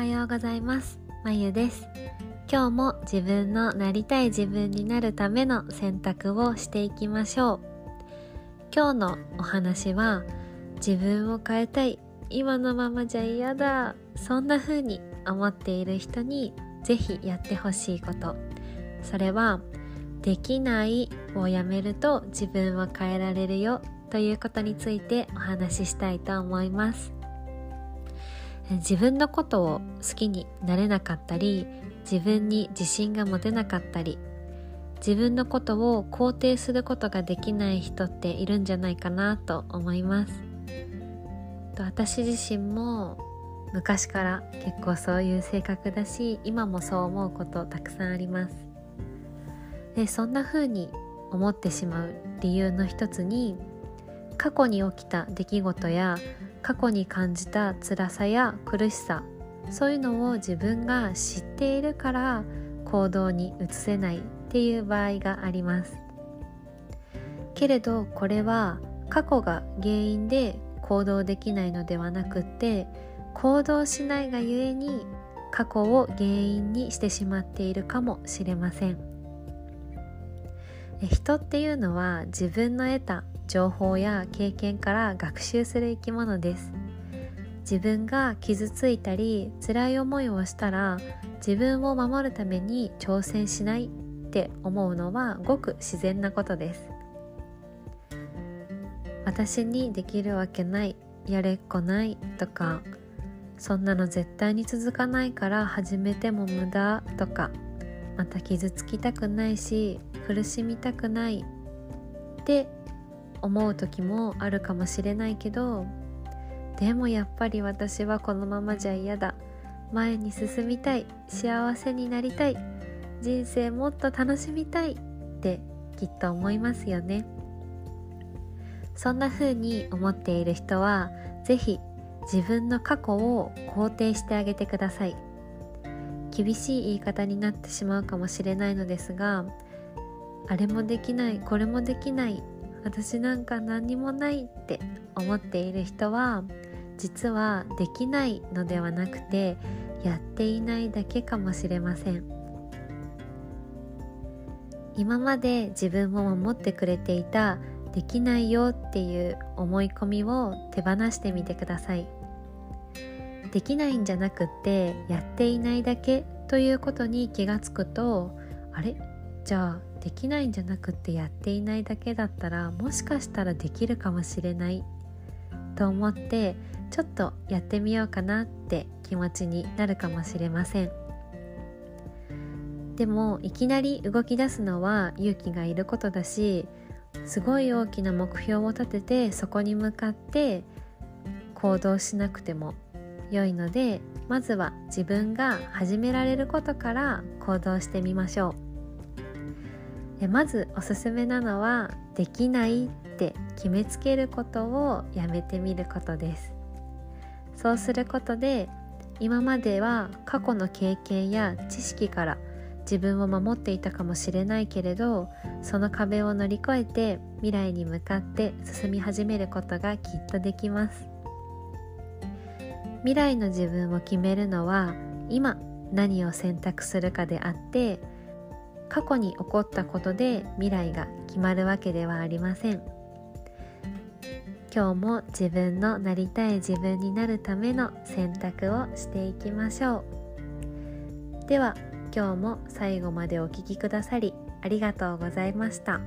はようございます。まゆです。今日も自分のなりたい自分になるための選択をしていきましょう。今日のお話は自分を変えたい今のままじゃ嫌だそんな風に思っている人にぜひやってほしいこと。それはできないをやめると自分を変えられるよということについてお話ししたいと思います。自分のことを好きになれなかったり自分に自信が持てなかったり自分のことを肯定することができない人っているんじゃないかなと思います。私自身も昔から結構そういう性格だし今もそう思うことたくさんあります。でそんな風に思ってしまう理由の一つに過去に起きた出来事や過去に感じた辛さや苦しさそういうのを自分が知っているから行動に移せないっていう場合があります。けれどこれは過去が原因で行動できないのではなくって行動しないがゆえに過去を原因にしてしまっているかもしれません。人っていうのは自分の得た情報や経験から学習する生き物です。自分が傷ついたり辛い思いをしたら自分を守るために挑戦しないって思うのはごく自然なことです。私にできるわけないやれっこないとかそんなの絶対に続かないから始めても無駄とかまた傷つきたくないし苦しみたくないって思う時もあるかもしれないけどでもやっぱり私はこのままじゃ嫌だ。前に進みたい。幸せになりたい。人生もっと楽しみたいってきっと思いますよね。そんな風に思っている人は是非自分の過去を肯定してあげてください。厳しい言い方になってしまうかもしれないのですがあれもできないこれもできない私なんか何にもないって思っている人は実はできないのではなくてやっていないだけかもしれません。今まで自分を守ってくれていたできないよっていう思い込みを手放してみてください。できないんじゃなくってやっていないだけということに気がつくとあれ？じゃあできないんじゃなくてやっていないだけだったらもしかしたらできるかもしれないと思ってちょっとやってみようかなって気持ちになるかもしれませんでもいきなり動き出すのは勇気がいることだしすごい大きな目標を立ててそこに向かって行動しなくても良いのでまずは自分が始められることから行動してみましょう。でまずおすすめなのはできないって決めつけることをやめてみることです。そうすることで今までは過去の経験や知識から自分を守っていたかもしれないけれどその壁を乗り越えて未来に向かって進み始めることがきっとできます。未来の自分を決めるのは今何を選択するかであって過去に起こったことで未来が決まるわけではありません今日も自分のなりたい自分になるための選択をしていきましょうでは今日も最後までお聴きくださりありがとうございました。